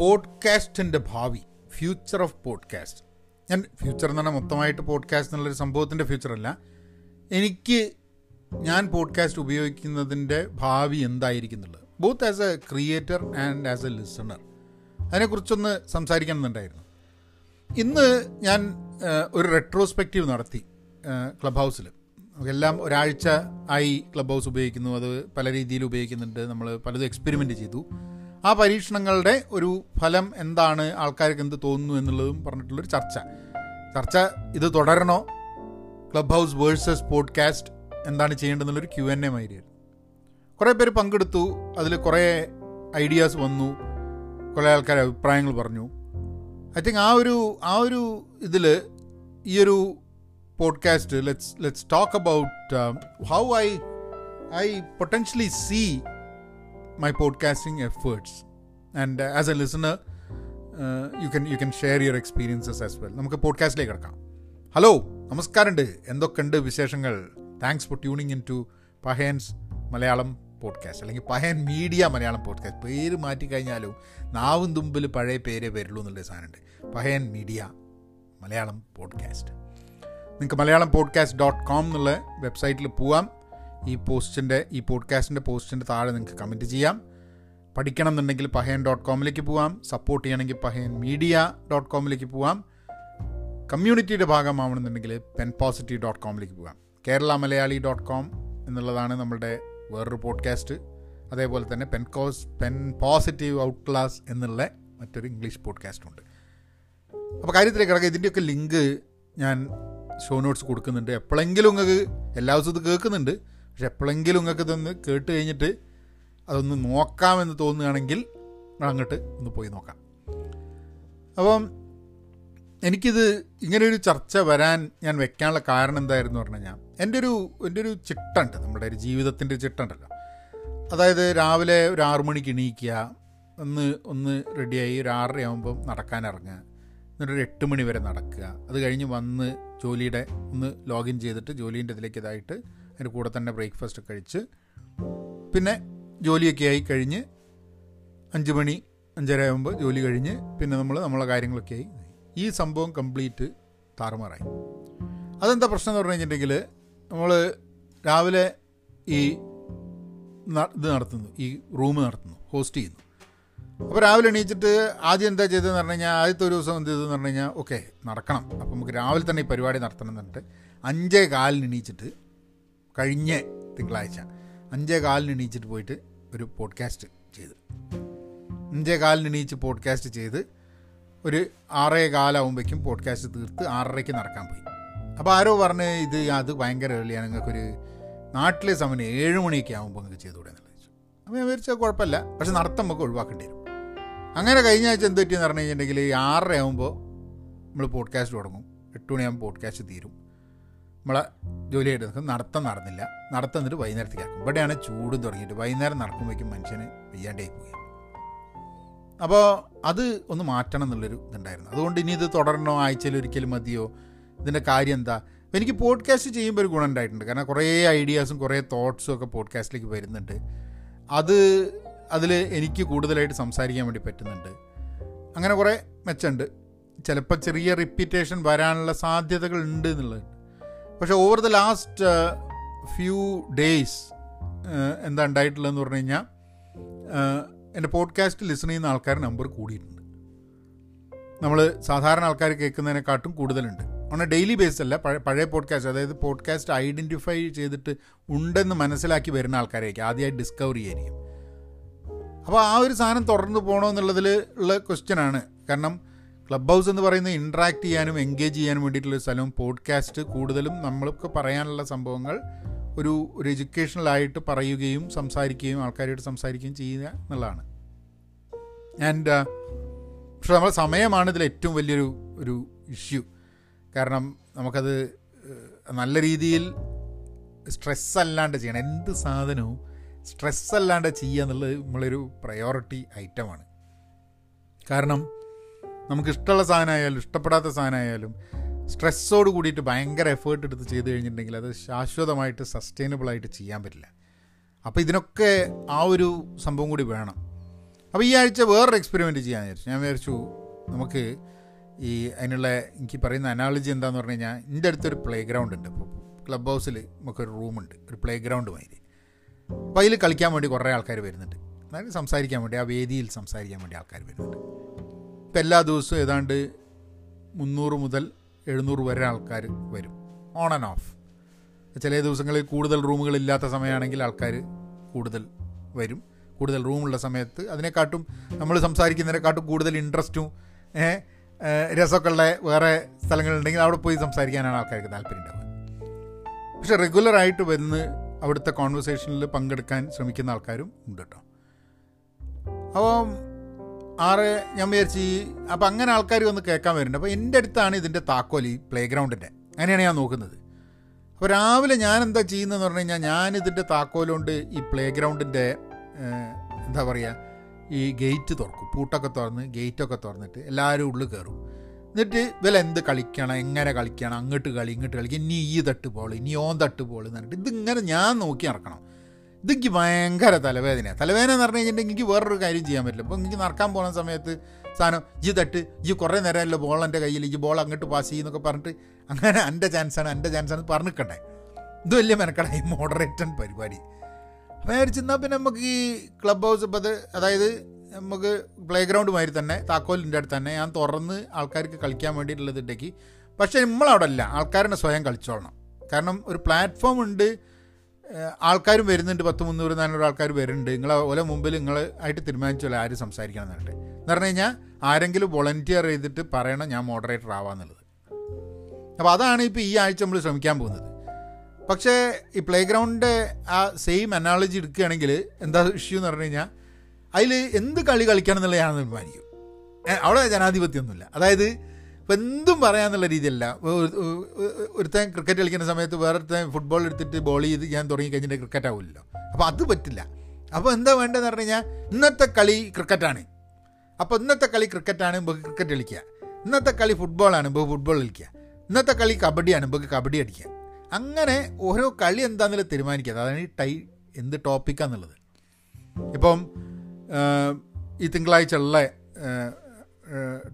പോഡ്കാസ്റ്റിന്റെ ഭാവി future of podcast ഞാൻ future എന്ന് പറഞ്ഞാൽ മൊത്തമായിട്ട് പോഡ്കാസ്റ്റ് എന്നുള്ളൊരു സംഭവത്തിന്റെ ഫ്യൂച്ചർ അല്ല. എനിക്ക് ഞാൻ പോഡ്കാസ്റ്റ് ഉപയോഗിക്കുന്നതിന്റെ ഭാവി എന്തായിരിക്കും എന്നുള്ളത്. Both as a creator and as a listener അതിനെക്കുറിച്ചൊന്ന് സംസാരിക്കണം എന്നുണ്ടായിരുന്നു ഇന്ന് ഞാൻ ഒരു റെട്രോസ്പെക്റ്റീവ് നടത്തി ക്ലബ് ഹൗസിൽ എല്ലാം ഒരാഴ്ച ആയി ക്ലബ് ഹൗസ് ഉപയോഗിക്കുന്നു. അത് പല രീതിയിൽ ഉപയോഗിക്കുന്നുണ്ട്. നമ്മൾ പലതും എക്സ്പെരിമെന്റ് ചെയ്തു. ആ പരീക്ഷണങ്ങളുടെ ഒരു ഫലം എന്താണ് ആൾക്കാർക്ക് എന്ത് തോന്നുന്നു എന്നുള്ളതും പറഞ്ഞിട്ടുള്ളൊരു ചർച്ച. ചർച്ച ഇത് തുടരണോ? ക്ലബ് ഹൗസ് വേഴ്സസ് പോഡ്കാസ്റ്റ് എന്താണ് ചെയ്യേണ്ടതെന്നുള്ളൊരു ക്യു എൻ എ മാതിരിയായിരുന്നു കുറേ പേര് പങ്കെടുത്തു അതിൽ കുറേ ഐഡിയാസ് വന്നു കുറേ ആൾക്കാർ അഭിപ്രായങ്ങൾ പറഞ്ഞു. ഐ തിങ്ക് ആ ഒരു ആ ഒരു ഇതിൽ ഈ ഒരു podcast let's let's talk about how I I potentially see my podcasting efforts and as a listener you can you can share your experiences as well നമുക്ക് പോഡ്കാസ്റ്റിലേക്ക് കിടക്കാം. ഹലോ നമസ്കാരമുണ്ട്. എന്തൊക്കെയുണ്ട് വിശേഷങ്ങൾ? Thanks for tuning in to Pahayan's Malayalam podcast അല്ലെങ്കിൽ Pahayan media Malayalam podcast പേര് മാറ്റിക്കഴിഞ്ഞാലും നാവും തുമ്പിൽ പഴയ പേരേ വരുള്ളൂ എന്നുള്ള സാധനമുണ്ട്. പഹയൻ മീഡിയ മലയാളം പോഡ്കാസ്റ്റ് നിങ്ങൾക്ക് മലയാളം പോഡ്കാസ്റ്റ് ഡോട്ട് കോം എന്നുള്ള വെബ്സൈറ്റിൽ പോവാം. ഈ പോസ്റ്റിന്റെ ഈ പോഡ്കാസ്റ്റിന്റെ പോസ്റ്റിന്റെ താഴെ നിങ്ങൾക്ക് കമന്റ് ചെയ്യാം. പഠിക്കണം എന്നുണ്ടെങ്കിൽ പഹയൻ ഡോട്ട് കോമിലേക്ക് പോവാം. സപ്പോർട്ട് ചെയ്യണമെങ്കിൽ പഹയൻ മീഡിയ ഡോട്ട് കോമിലേക്ക് പോവാം. കമ്മ്യൂണിറ്റിയുടെ ഭാഗമാവണമെന്നുണ്ടെങ്കിൽ പെൻ പോസിറ്റീവ് ഡോട്ട് കോമിലേക്ക് പോകാം കേരള മലയാളി ഡോട്ട് കോം എന്നുള്ളതാണ് നമ്മുടെ വേറൊരു പോഡ്കാസ്റ്റ്. അതേപോലെ തന്നെ Pen cause Pen Positive out class എന്നുള്ള മറ്റൊരു ഇംഗ്ലീഷ് പോഡ്കാസ്റ്റ് ഉണ്ട്. അപ്പോൾ കാര്യത്തിലേക്ക് കിടക്കുക ഇതിന്റെയൊക്കെ ലിങ്ക് ഞാൻ ഷോ നോട്ട്സ് കൊടുക്കുന്നുണ്ട്. എപ്പോഴെങ്കിലും നിങ്ങൾക്ക് എല്ലാ ദിവസവും ഇത് കേൾക്കുന്നുണ്ട്. പക്ഷെ എപ്പോഴെങ്കിലും നിങ്ങൾക്ക് ഇതൊന്ന് കേട്ട് കഴിഞ്ഞിട്ട് അതൊന്ന് നോക്കാമെന്ന് തോന്നുകയാണെങ്കിൽ അങ്ങോട്ട് ഒന്ന് പോയി നോക്കാം. അപ്പം എനിക്കിത് ഇങ്ങനെയൊരു ചർച്ച വരാൻ ഞാൻ വെക്കാനുള്ള കാരണം എന്തായിരുന്നു പറഞ്ഞു കഴിഞ്ഞാൽ എന്റെ ഒരു എന്റെ ഒരു ചിട്ടുണ്ട് നമ്മുടെ ഒരു ജീവിതത്തിന്റെ ചിട്ടുണ്ടല്ലോ അതായത് രാവിലെ ഒരു ആറു മണിക്ക് എണീക്കുക ഒന്ന് ഒന്ന് റെഡിയായി ഒരു ആറര ആകുമ്പം നടക്കാൻ ഇറങ്ങുക എന്നിട്ട് ഒരു എട്ട് മണി വരെ നടക്കുക. അത് കഴിഞ്ഞ് വന്ന് ജോലിയുടെ ഒന്ന് ലോഗിൻ ചെയ്തിട്ട് ജോലീന്റെ ഇതിലേക്ക് ഇതായിട്ട് അതിന്റെ കൂടെ തന്നെ ബ്രേക്ക്ഫാസ്റ്റ് കഴിച്ച് പിന്നെ ജോലിയൊക്കെ ആയി കഴിഞ്ഞ് അഞ്ച് മണി അഞ്ചര ആകുമ്പോൾ ജോലി കഴിഞ്ഞ് പിന്നെ നമ്മൾ നമ്മളെ കാര്യങ്ങളൊക്കെ ആയി. ഈ സംഭവം കംപ്ലീറ്റ് താറുമാറായി. അതെന്താ പ്രശ്നം എന്ന് പറഞ്ഞു കഴിഞ്ഞിട്ടുണ്ടെങ്കിൽ നമ്മൾ രാവിലെ ഈ ഇത് നടത്തുന്നു. ഈ റൂം നടത്തുന്നു ഹോസ്റ്റ് ചെയ്യുന്നു. അപ്പോൾ രാവിലെ എണീച്ചിട്ട് ആദ്യം എന്താ ചെയ്തതെന്ന് പറഞ്ഞു കഴിഞ്ഞാൽ ആദ്യത്തെ ഒരു ദിവസം എന്ത് ചെയ്തതെന്ന് പറഞ്ഞു കഴിഞ്ഞാൽ ഓക്കെ നടക്കണം. അപ്പോൾ നമുക്ക് രാവിലെ തന്നെ ഈ പരിപാടി നടത്തണം എന്നിട്ട് അഞ്ചേ കാലിന് എണീച്ചിട്ട് കഴിഞ്ഞ തിങ്കളാഴ്ച അഞ്ചേ കാലിന് എണീച്ചിട്ട് പോയിട്ട് ഒരു പോഡ്കാസ്റ്റ് ചെയ്ത്. അഞ്ചേ കാലിന് എണീച്ച് പോഡ്കാസ്റ്റ് ചെയ്ത് ഒരു ആറേ കാലാവുമ്പോഴേക്കും പോഡ്കാസ്റ്റ് തീർത്ത് ആറരയ്ക്ക് നടക്കാൻ പോയി. അപ്പോൾ ആരോ പറഞ്ഞ് ഇത് അത് ഭയങ്കര ഏർലിയാണ് നിങ്ങൾക്കൊരു നാട്ടിലെ സമയം ഏഴ് മണിയൊക്കെ ആകുമ്പോൾ നിങ്ങൾക്ക് ചെയ്തുകൂടെ എന്നുള്ളത് ചോദിച്ചു. അപ്പോൾ ഞാൻ വിചാരിച്ചാൽ കുഴപ്പമില്ല പക്ഷെ നടത്തം നമുക്ക് ഒഴിവാക്കേണ്ടി വരും. അങ്ങനെ കഴിഞ്ഞ ആഴ്ച എന്ത് പറ്റിയെന്ന് പറഞ്ഞു കഴിഞ്ഞിട്ടുണ്ടെങ്കിൽ ആറര ആകുമ്പോൾ നമ്മൾ പോഡ്കാസ്റ്റ് തുടങ്ങും. എട്ട് മണിയാകുമ്പോൾ പോഡ്കാസ്റ്റ് തീരും. നമ്മളെ ജോലി എടുക്കും നടത്തം നടന്നില്ല. നടത്തം എന്നിട്ട് വൈകുന്നേരത്തേക്ക് ആക്കും ഇവിടെയാണ് ചൂടും തുടങ്ങിയിട്ട്. വൈകുന്നേരം നടക്കുമ്പോഴേക്കും മനുഷ്യന് വയ്യാണ്ടായി പോയി അപ്പോൾ അത് ഒന്ന് മാറ്റണം എന്നുള്ളൊരു ഇതുണ്ടായിരുന്നു. അതുകൊണ്ട് ഇനി ഇത് തുടരണോ ആഴ്ചയിൽ ഒരിക്കലും മതിയോ? ഇതിന്റെ കാര്യം എന്താ? എനിക്ക് പോഡ്കാസ്റ്റ് ചെയ്യുമ്പോൾ ഒരു ഗുണം ഉണ്ടായിട്ടുണ്ട്. കാരണം കുറേ ഐഡിയാസും കുറേ തോട്ട്സും ഒക്കെ പോഡ്കാസ്റ്റിലേക്ക് വരുന്നുണ്ട്. അത് അതിൽ എനിക്ക് കൂടുതലായിട്ട് സംസാരിക്കാൻ വേണ്ടി പറ്റുന്നുണ്ട്. അങ്ങനെ കുറേ മെച്ചമുണ്ട്. ചിലപ്പോൾ ചെറിയ റിപ്പീറ്റേഷൻ വരാനുള്ള സാധ്യതകൾ ഉണ്ട് എന്നുള്ളത്. പക്ഷേ over the last few days എന്താ ഉണ്ടായിട്ടുള്ളതെന്ന് പറഞ്ഞു കഴിഞ്ഞാൽ എന്റെ പോഡ്കാസ്റ്റ് ലിസൺ ചെയ്യുന്ന ആൾക്കാർ നമ്പർ കൂടിയിട്ടുണ്ട്. നമ്മൾ സാധാരണ ആൾക്കാർ കേൾക്കുന്നതിനെക്കാട്ടും കൂടുതലുണ്ട്. എ ഡെയിലി ബേസ് അല്ല പഴയ പഴയ പോഡ്കാസ്റ്റ് അതായത് പോഡ്കാസ്റ്റ് ഐഡന്റിഫൈ ചെയ്തിട്ട് ഉണ്ടെന്ന് മനസ്സിലാക്കി വരുന്ന ആൾക്കാരായിരിക്കും ആദ്യമായി ഡിസ്കവർ ചെയ്യായിരിക്കും അപ്പോൾ ആ ഒരു സാധനം തുടർന്ന് പോകണമെന്നുള്ളതിൽ ഉള്ള ക്വസ്റ്റ്യനാണ് കാരണം ക്ലബ് ഹൗസ് എന്ന് പറയുന്നത് ഇൻട്രാക്ട് ചെയ്യാനും എൻഗേജ് ചെയ്യാനും വേണ്ടിയിട്ടുള്ള സ്ഥലവും പോഡ്കാസ്റ്റ് കൂടുതലും നമ്മൾക്ക് പറയാനുള്ള സംഭവങ്ങൾ ഒരു ഒരു എഡ്യൂക്കേഷണലായിട്ട് പറയുകയും സംസാരിക്കുകയും ആൾക്കാരോട് സംസാരിക്കുകയും ചെയ്യുക എന്നുള്ളതാണ്. ആൻഡ് പക്ഷെ നമ്മുടെ സമയമാണ് ഇതിൽ ഏറ്റവും വലിയൊരു ഒരു ഇഷ്യൂ കാരണം നമുക്കത് നല്ല രീതിയിൽ സ്ട്രെസ് അല്ലാണ്ട് ചെയ്യണം. എന്ത് സാധനവും സ്ട്രെസ് അല്ലാണ്ട് ചെയ്യുക എന്നുള്ളത് നമ്മളൊരു പ്രയോറിറ്റി ഐറ്റമാണ് കാരണം നമുക്ക് ഇഷ്ടമുള്ള സാധനമായാലും ഇഷ്ടപ്പെടാത്ത സാധനമായാലും സ്ട്രെസ്സോട് കൂടിയിട്ട് ഭയങ്കര എഫേർട്ട് എടുത്ത് ചെയ്ത് കഴിഞ്ഞിട്ടുണ്ടെങ്കിൽ അത് ശാശ്വതമായിട്ട് സസ്റ്റൈനബിളായിട്ട് ചെയ്യാൻ പറ്റില്ല. അപ്പോൾ ഇതിനൊക്കെ ആ ഒരു സംഭവം കൂടി വേണം. അപ്പോൾ ഈ ആഴ്ച വേറൊരു എക്സ്പെരിമെന്റ് ചെയ്യാൻ വിചാരിച്ചു. ഞാൻ വിചാരിച്ചു നമുക്ക് ഈ അതിനുള്ള എനിക്ക് പറയുന്ന അനാളജി എന്താന്ന് പറഞ്ഞു കഴിഞ്ഞാൽ എന്റെ അടുത്തൊരു പ്ലേ ഗ്രൗണ്ട് ഉണ്ട് ഇപ്പോൾ ക്ലബ് ഹൗസിൽ നമുക്കൊരു റൂമുണ്ട് ഒരു പ്ലേ ഗ്രൗണ്ട് മാതിരി. അപ്പോൾ അതിൽ കളിക്കാൻ വേണ്ടി കുറേ ആൾക്കാർ വരുന്നുണ്ട്. അതായത് സംസാരിക്കാൻ വേണ്ടി ആ വേദിയിൽ സംസാരിക്കാൻ വേണ്ടി ആൾക്കാർ വരുന്നുണ്ട്. ഇപ്പം എല്ലാ ദിവസവും ഏതാണ്ട് മുന്നൂറ് മുതൽ എഴുന്നൂറ് വരെ ആൾക്കാർ വരും. ഓൺ ആൻഡ് ഓഫ് ചില ദിവസങ്ങളിൽ കൂടുതൽ റൂമുകൾ ഇല്ലാത്ത സമയമാണെങ്കിൽ ആൾക്കാർ കൂടുതൽ വരും. കൂടുതൽ റൂമുള്ള സമയത്ത് അതിനെക്കാട്ടും നമ്മൾ സംസാരിക്കുന്നതിനെക്കാട്ടും കൂടുതൽ ഇൻട്രസ്റ്റും രസമൊക്കെ ഉള്ള വേറെ സ്ഥലങ്ങളുണ്ടെങ്കിൽ അവിടെ പോയി സംസാരിക്കാനാണ് ആൾക്കാർക്ക് താല്പര്യം ഉണ്ടാവുക. പക്ഷെ റെഗുലറായിട്ട് വന്ന് അവിടുത്തെ കോൺവെർസേഷനിൽ പങ്കെടുക്കാൻ ശ്രമിക്കുന്ന ആൾക്കാരും ഉണ്ട് കേട്ടോ അപ്പം ആറ് ഞാൻ വിചാരിച്ച് അപ്പം അങ്ങനെ ആൾക്കാർ വന്ന് കേൾക്കാൻ വരുന്നുണ്ട്. അപ്പോൾ എന്റെ അടുത്താണ് ഇതിന്റെ താക്കോൽ ഈ പ്ലേ ഗ്രൗണ്ടിന്റെ അങ്ങനെയാണ് ഞാൻ നോക്കുന്നത്. അപ്പോൾ രാവിലെ ഞാൻ എന്താ ചെയ്യുന്നതെന്ന് പറഞ്ഞു കഴിഞ്ഞാൽ ഞാനിതിന്റെ താക്കോലുകൊണ്ട് ഈ പ്ലേ ഗ്രൗണ്ടിന്റെ എന്താ പറയുക ഈ ഗേറ്റ് തുറക്കും. പൂട്ടൊക്കെ തുറന്ന് ഗേറ്റൊക്കെ തുറന്നിട്ട് എല്ലാവരും ഉള്ളിൽ കയറും. എന്നിട്ട് ഇവല എന്ത് കളിക്കണം എങ്ങനെ കളിക്കണം അങ്ങോട്ട് കളി ഇങ്ങോട്ട് കളി ഇനി ഈ തട്ട് ബോൾ ഇനി ഓൻ തട്ട് ബോൾ എന്ന് പറഞ്ഞിട്ട് ഇതിങ്ങനെ ഞാൻ നോക്കി നടക്കണം. ഇതെനിക്ക് ഭയങ്കര തലവേദനയാണ് തലവേദന എന്ന് പറഞ്ഞു കഴിഞ്ഞിട്ടുണ്ടെങ്കിൽ എനിക്ക് വേറൊരു കാര്യം ചെയ്യാൻ പറ്റില്ല. അപ്പോൾ എനിക്ക് നടക്കാൻ പോകുന്ന സമയത്ത് സാധനം ഈ തട്ട് ഈ കുറേ നേരമല്ലോ ബോൾ എന്റെ കയ്യിൽ ഈ ബോൾ അങ്ങോട്ട് പാസ് ചെയ്യുന്നൊക്കെ പറഞ്ഞിട്ട് അങ്ങനെ എന്റെ ചാൻസാണ് എന്റെ ചാൻസാണ് പറഞ്ഞിക്കണ്ടേ ഇത് വലിയ മെനക്കട ഈ മോഡറേറ്റൻ പരിപാടി. അപ്പോൾ ഞാൻ ചെന്നാൽ പിന്നെ നമുക്ക് ഈ ക്ലബ് ഹൗസ് ഇപ്പോൾ അത് അതായത് നമുക്ക് പ്ലേ ഗ്രൗണ്ട് മാതിരി തന്നെ താക്കോലിന്റെ അടുത്ത് തന്നെ ഞാൻ തുറന്ന് ആൾക്കാർക്ക് കളിക്കാൻ വേണ്ടിയിട്ടുള്ളത് ഉണ്ടെങ്കിൽ പക്ഷേ നമ്മളവിടെ അല്ല ആൾക്കാരെ സ്വയം കളിച്ചോളണം. കാരണം ഒരു പ്ലാറ്റ്ഫോം ഉണ്ട് ആൾക്കാരും വരുന്നുണ്ട്. പത്ത് മുന്നൂറ് നാനൂറ് ആൾക്കാർ വരുന്നുണ്ട്. നിങ്ങൾ ഓലെ മുമ്പിൽ നിങ്ങൾ ആയിട്ട് തീരുമാനിച്ചല്ലോ ആര് സംസാരിക്കണം എന്നിട്ട് എന്ന് പറഞ്ഞു കഴിഞ്ഞാൽ ആരെങ്കിലും വോളണ്ടിയർ ചെയ്തിട്ട് പറയണം ഞാൻ മോഡറേറ്റർ ആവാന്നുള്ളത്. അപ്പോൾ അതാണ് ഇപ്പോൾ ഈ ആഴ്ച നമ്മൾ ശ്രമിക്കാൻ പോകുന്നത്. പക്ഷേ ഈ പ്ലേ ഗ്രൗണ്ടിന്റെ ആ സെയിം അനാളജി എടുക്കുകയാണെങ്കിൽ എന്താ ഇഷ്യൂ എന്ന് പറഞ്ഞു കഴിഞ്ഞാൽ അതിൽ എന്ത് കളി കളിക്കണം എന്നുള്ള ഞാൻ തീരുമാനിക്കും അവിടെ ജനാധിപത്യമൊന്നുമില്ല അതായത് ഇപ്പം എന്തും പറയാമെന്നുള്ള രീതിയല്ല. ഒരുത്തൻ ക്രിക്കറ്റ് കളിക്കുന്ന സമയത്ത് വേറൊരുത്തൻ ഫുട്ബോൾ എടുത്തിട്ട് ബോൾ ചെയ്ത് ഞാൻ തുടങ്ങി കഴിഞ്ഞിട്ട് ക്രിക്കറ്റ് ആവില്ലല്ലോ അപ്പോൾ അത് പറ്റില്ല. അപ്പോൾ എന്താ വേണ്ടതെന്ന് പറഞ്ഞു കഴിഞ്ഞാൽ ഇന്നത്തെ കളി ക്രിക്കറ്റാണ് അപ്പോൾ ഇന്നത്തെ കളി ക്രിക്കറ്റാണ് നമുക്ക് ക്രിക്കറ്റ് കളിക്കുക. ഇന്നത്തെ കളി ഫുട്ബോളാണ് നമുക്ക് ഫുട്ബോൾ കളിക്കുക. ഇന്നത്തെ കളി കബഡിയാണ് നമുക്ക് കബഡി അടിക്കുക. അങ്ങനെ ഓരോ കളി എന്താണെന്നുള്ള തീരുമാനിക്കുക. അതാണ് ഈ ടൈ എന്ത് ടോപ്പിക്കാന്നുള്ളത് ഇപ്പം ഈ തിങ്കളാഴ്ച ഉള്ള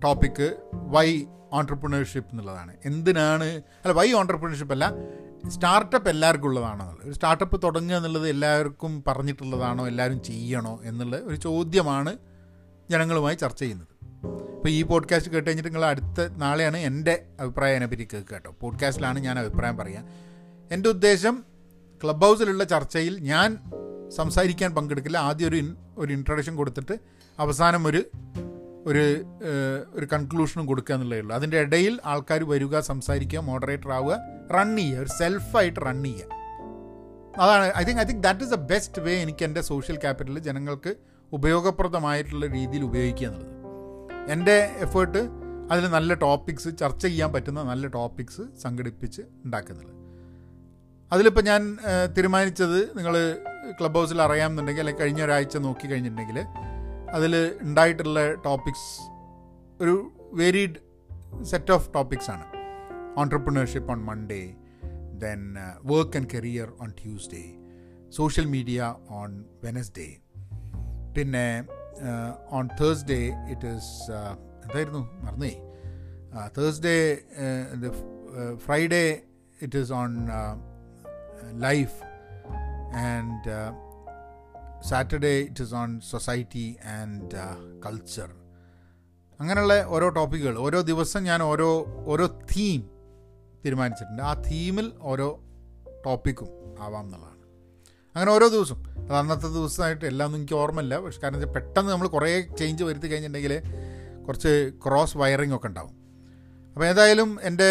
ടോപ്പിക്ക് വൈ ഓൺടർപ്രണർഷിപ്പ് എന്നുള്ളതാണ്. എന്തിനാണ് അല്ല വൈ ഓൺടർപ്രണർഷിപ്പ് അല്ല സ്റ്റാർട്ടപ്പ് എല്ലാവർക്കും ഉള്ളതാണെന്നുള്ളത്. ഒരു സ്റ്റാർട്ടപ്പ് തുടങ്ങുക എന്നുള്ളത് എല്ലാവർക്കും പറഞ്ഞിട്ടുള്ളതാണോ എല്ലാവരും ചെയ്യണോ എന്നുള്ള ഒരു ചോദ്യമാണ് ജനങ്ങളുമായി ചർച്ച ചെയ്യുന്നത്. ഇപ്പോൾ ഈ പോഡ്കാസ്റ്റ് കേട്ട് കഴിഞ്ഞിട്ട് നിങ്ങൾ അടുത്ത നാളെയാണ് എന്റെ അഭിപ്രായം അതിനെപ്പറ്റി കേൾക്കുക കേട്ടോ. പോഡ്കാസ്റ്റിലാണ് ഞാൻ അഭിപ്രായം പറയുക എന്റെ ഉദ്ദേശം ക്ലബ് ഹൗസിലുള്ള ചർച്ചയിൽ ഞാൻ സംസാരിക്കാൻ പങ്കെടുക്കില്ല. ആദ്യം ഒരു ഒരു ഇൻട്രൊഡക്ഷൻ കൊടുത്തിട്ട് അവസാനം ഒരു ഒരു ഒരു കൺക്ലൂഷനും കൊടുക്കുക എന്നുള്ളതേ ഉള്ളൂ. അതിന്റെ ഇടയിൽ ആൾക്കാർ വരിക സംസാരിക്കുക മോഡറേറ്റർ ആവുക റൺ ചെയ്യുക ഒരു സെൽഫായിട്ട് റൺ ചെയ്യുക. അതാണ് I think I think that is the best way എനിക്ക് എന്റെ സോഷ്യൽ ക്യാപിറ്റൽ ജനങ്ങൾക്ക് ഉപയോഗപ്രദമായിട്ടുള്ള രീതിയിൽ ഉപയോഗിക്കുക എന്നുള്ളത്. എന്റെ എഫേർട്ട് അതിൽ നല്ല ടോപ്പിക്സ് ചർച്ച ചെയ്യാൻ പറ്റുന്ന നല്ല ടോപ്പിക്സ് സംഘടിപ്പിച്ച് ഉണ്ടാക്കുന്നുള്ളത് അതിലിപ്പോൾ ഞാൻ തീരുമാനിച്ചത് നിങ്ങൾ ക്ലബ് ഹൗസിൽ അറിയാമെന്നുണ്ടെങ്കിൽ അല്ലെങ്കിൽ കഴിഞ്ഞ ഒരാഴ്ച നോക്കി കഴിഞ്ഞിട്ടുണ്ടെങ്കിൽ അതിൽ ഉണ്ടായിട്ടുള്ള ടോപ്പിക്സ് ഒരു വേരീഡ് സെറ്റ് ഓഫ് ടോപ്പിക്സ് ആണ്. Entrepreneurship on Monday then work and career on Tuesday social media on Wednesday പിന്നെ ഓൺ തേഴ്സ്ഡേ ഇറ്റ് ഈസ് എന്തായിരുന്നു? മറന്നേ. Thursday Friday it is on life and Saturday it is on society and culture അങ്ങനെയുള്ള ഓരോ ടോപ്പിക്കുകൾ ഓരോ ദിവസം ഞാൻ ഓരോ ഓരോ theme തീരുമാനിച്ചിട്ടുണ്ട്. ആ തീമിൽ ഓരോ ടോപ്പിക്കും ആവാം എന്നുള്ളതാണ്. അങ്ങനെ ഓരോ ദിവസം അത് അന്നത്തെ ദിവസമായിട്ട് എല്ലാം ഒന്നും എനിക്ക് ഓർമ്മയില്ല. പക്ഷെ കാരണം വെച്ചാൽ പെട്ടെന്ന് നമ്മൾ കുറേ ചേഞ്ച് വരുത്തി കഴിഞ്ഞിട്ടുണ്ടെങ്കിൽ കുറച്ച് ക്രോസ് വയറിംഗ് ഒക്കെ ഉണ്ടാവും. അപ്പോൾ ഏതായാലും എന്റെ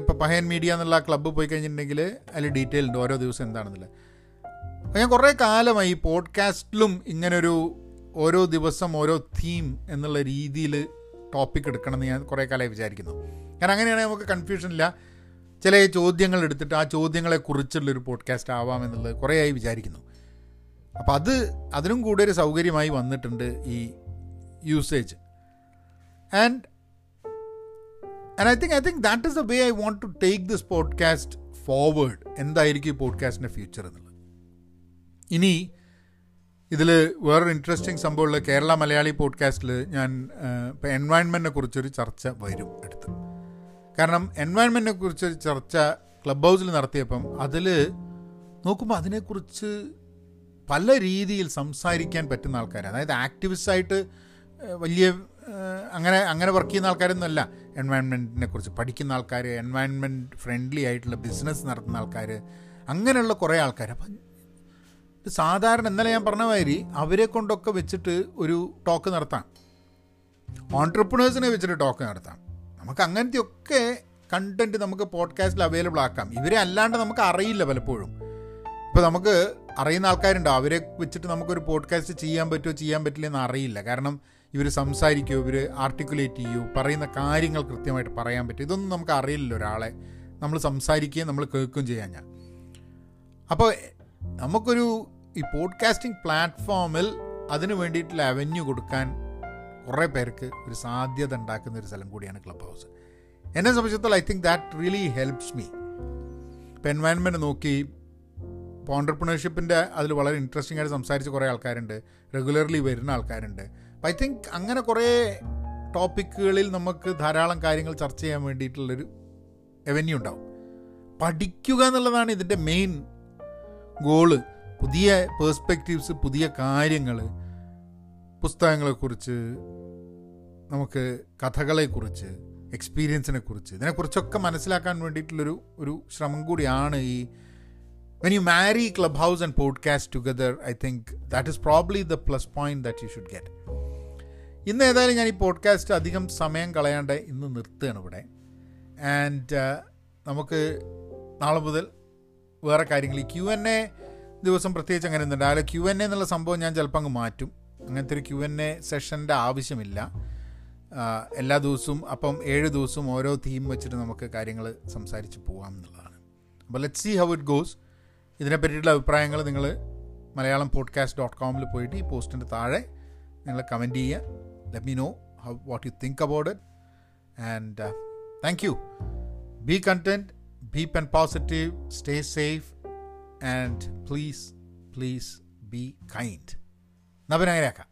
ഇപ്പോൾ പഹയൻ മീഡിയ എന്നുള്ള ക്ലബ്ബ് പോയി കഴിഞ്ഞിട്ടുണ്ടെങ്കിൽ അതിൽ ഡീറ്റെയിൽ ഉണ്ട് ഓരോ ദിവസം എന്താണെന്നുള്ളത്. ഞാൻ കുറേ കാലമായി പോഡ്കാസ്റ്റിലും ഇങ്ങനൊരു ഓരോ ദിവസം ഓരോ തീം എന്നുള്ള രീതിയിൽ ടോപ്പിക് എടുക്കണമെന്ന് ഞാൻ കുറേ കാലമായി വിചാരിക്കുന്നു. കാരണം അങ്ങനെയാണെങ്കിൽ നമുക്ക് കൺഫ്യൂഷൻ ഇല്ല. ചില ചോദ്യങ്ങൾ എടുത്തിട്ട് ആ ചോദ്യങ്ങളെ കുറിച്ചുള്ളൊരു പോഡ്കാസ്റ്റ് ആവാം എന്നുള്ളത് കുറേയായി വിചാരിക്കുന്നു. അപ്പോൾ അത് അതിനും കൂടെ ഒരു സൗകര്യമായി വന്നിട്ടുണ്ട് ഈ usage and and I think I think that is the way I want to take this podcast forward എന്തായിരിക്കും ഈ പോഡ്കാസ്റ്റിന്റെ ഫ്യൂച്ചർ എന്നുള്ളത്? ഇനി ഇതിൽ വേറൊരു ഇൻട്രസ്റ്റിംഗ് സംഭവമുള്ള കേരള മലയാളി പോഡ്കാസ്റ്റിൽ ഞാൻ ഇപ്പോൾ എൻവയൺമെന്റിനെ കുറിച്ചൊരു ചർച്ച വരും അടുത്ത്. കാരണം എൻവയൺമെന്റിനെ കുറിച്ചൊരു ചർച്ച ക്ലബ് ഹൗസിൽ നടത്തിയപ്പം അതിൽ നോക്കുമ്പോൾ അതിനെക്കുറിച്ച് പല രീതിയിൽ സംസാരിക്കാൻ പറ്റുന്ന ആൾക്കാർ അതായത് ആക്ടിവിസ്റ്റായിട്ട് വലിയ അങ്ങനെ അങ്ങനെ വർക്ക് ചെയ്യുന്ന ആൾക്കാരൊന്നുമല്ല എൻവയൺമെന്റിനെ കുറിച്ച്. പഠിക്കുന്ന ആൾക്കാർ എൻവയൺമെന്റ് ഫ്രണ്ട്ലി ആയിട്ടുള്ള ബിസിനസ് നടത്തുന്ന ആൾക്കാർ അങ്ങനെയുള്ള കുറേ ആൾക്കാർ അപ്പം സാധാരണ ഇന്നലെ ഞാൻ പറഞ്ഞ മാതിരി അവരെ കൊണ്ടൊക്കെ വെച്ചിട്ട് ഒരു ടോക്ക് നടത്താം. ഓൺട്രപ്രണേഴ്സിനെ വെച്ചിട്ട് ടോക്ക് നടത്താം. നമുക്ക് അങ്ങനത്തെ ഒക്കെ കണ്ടന്റ് നമുക്ക് പോഡ്കാസ്റ്റിൽ അവൈലബിൾ ആക്കാം. ഇവരെ അല്ലാണ്ട് നമുക്ക് അറിയില്ല പലപ്പോഴും. ഇപ്പോൾ നമുക്ക് അറിയുന്ന ആൾക്കാരുണ്ടോ? അവരെ വെച്ചിട്ട് നമുക്കൊരു പോഡ്കാസ്റ്റ് ചെയ്യാൻ പറ്റുമോ ചെയ്യാൻ പറ്റില്ല എന്ന് അറിയില്ല. കാരണം ഇവർ സംസാരിക്കുമോ ഇവർ ആർട്ടിക്കുലേറ്റ് ചെയ്യുമോ പറയുന്ന കാര്യങ്ങൾ കൃത്യമായിട്ട് പറയാൻ പറ്റും ഇതൊന്നും നമുക്ക് അറിയില്ലല്ലോ ഒരാളെ. നമ്മൾ സംസാരിക്കുകയും നമ്മൾ കേൾക്കുകയും ചെയ്യാൻ ഞാൻ. അപ്പോൾ നമുക്കൊരു ഈ പോഡ്കാസ്റ്റിംഗ് പ്ലാറ്റ്ഫോമിൽ അതിന് വേണ്ടിയിട്ടുള്ള അവന്യൂ കൊടുക്കാൻ കുറേ പേർക്ക് ഒരു സാധ്യത ഉണ്ടാക്കുന്ന ഒരു സ്ഥലം കൂടിയാണ് ക്ലബ് ഹൗസ് എന്നെ സംബന്ധിച്ചിടത്തോളം I think that really helps me ഇപ്പം എൻവയൺമെന്റ് നോക്കി ഇപ്പോൾ ഓണ്ടർപ്രണർഷിപ്പിന്റെ അതിൽ വളരെ ഇൻട്രസ്റ്റിംഗ് ആയിട്ട് സംസാരിച്ച് കുറേ ആൾക്കാരുണ്ട് റെഗുലർലി വരുന്ന ആൾക്കാരുണ്ട്. അപ്പം ഐ തിങ്ക് അങ്ങനെ കുറേ ടോപ്പിക്കുകളിൽ നമുക്ക് ധാരാളം കാര്യങ്ങൾ ചർച്ച ചെയ്യാൻ വേണ്ടിയിട്ടുള്ളൊരു എവന്യൂ ഉണ്ടാവും. പഠിക്കുക എന്നുള്ളതാണ് ഇതിന്റെ മെയിൻ ഗോൾ പുതിയ പേഴ്സ്പെക്റ്റീവ്സ് പുതിയ കാര്യങ്ങൾ പുസ്തകങ്ങളെക്കുറിച്ച് നമുക്ക് കഥകളെക്കുറിച്ച് എക്സ്പീരിയൻസിനെ കുറിച്ച് ഇതിനെക്കുറിച്ചൊക്കെ മനസ്സിലാക്കാൻ വേണ്ടിയിട്ടുള്ളൊരു ഒരു ശ്രമം കൂടിയാണ് ഈ when you marry Clubhouse and podcast together I think that is probably the plus point that you should get ഇന്ന് ഏതായാലും ഞാൻ ഈ പോഡ്കാസ്റ്റ് അധികം സമയം കളയാണ്ട് ഇന്ന് നിർത്തുകയാണ് ഇവിടെ. ആൻഡ് നമുക്ക് നാളെ മുതൽ വേറെ കാര്യങ്ങൾ ഈ ക്യു എൻ എ ദിവസം പ്രത്യേകിച്ച് അങ്ങനെ ഒന്നുണ്ട് അതിൽ ക്യു എൻ എ എന്നുള്ള സംഭവം ഞാൻ ചിലപ്പോൾ അങ്ങ് മാറ്റും. അങ്ങനത്തെ ഒരു ക്യു എൻ എ സെഷന്റെ ആവശ്യമില്ല. എല്ലാ ദിവസവും അപ്പം ഏഴ് ദിവസവും ഓരോ തീം വെച്ചിട്ട് നമുക്ക് കാര്യങ്ങൾ സംസാരിച്ച് പോകാം എന്നുള്ളതാണ്. അപ്പോൾ let see how it goes ഇതിനെ പറ്റിയിട്ടുള്ള അഭിപ്രായങ്ങൾ നിങ്ങൾ മലയാളം പോഡ്കാസ്റ്റ് ഡോട്ട് കോമിൽ പോയിട്ട് ഈ പോസ്റ്റിന്റെ താഴെ നിങ്ങൾ കമന്റ് ചെയ്യുക. Let me know how what you think about it and thank you be content be pen positive stay safe and please please be kind നവനങ്ങനെയാക്കാം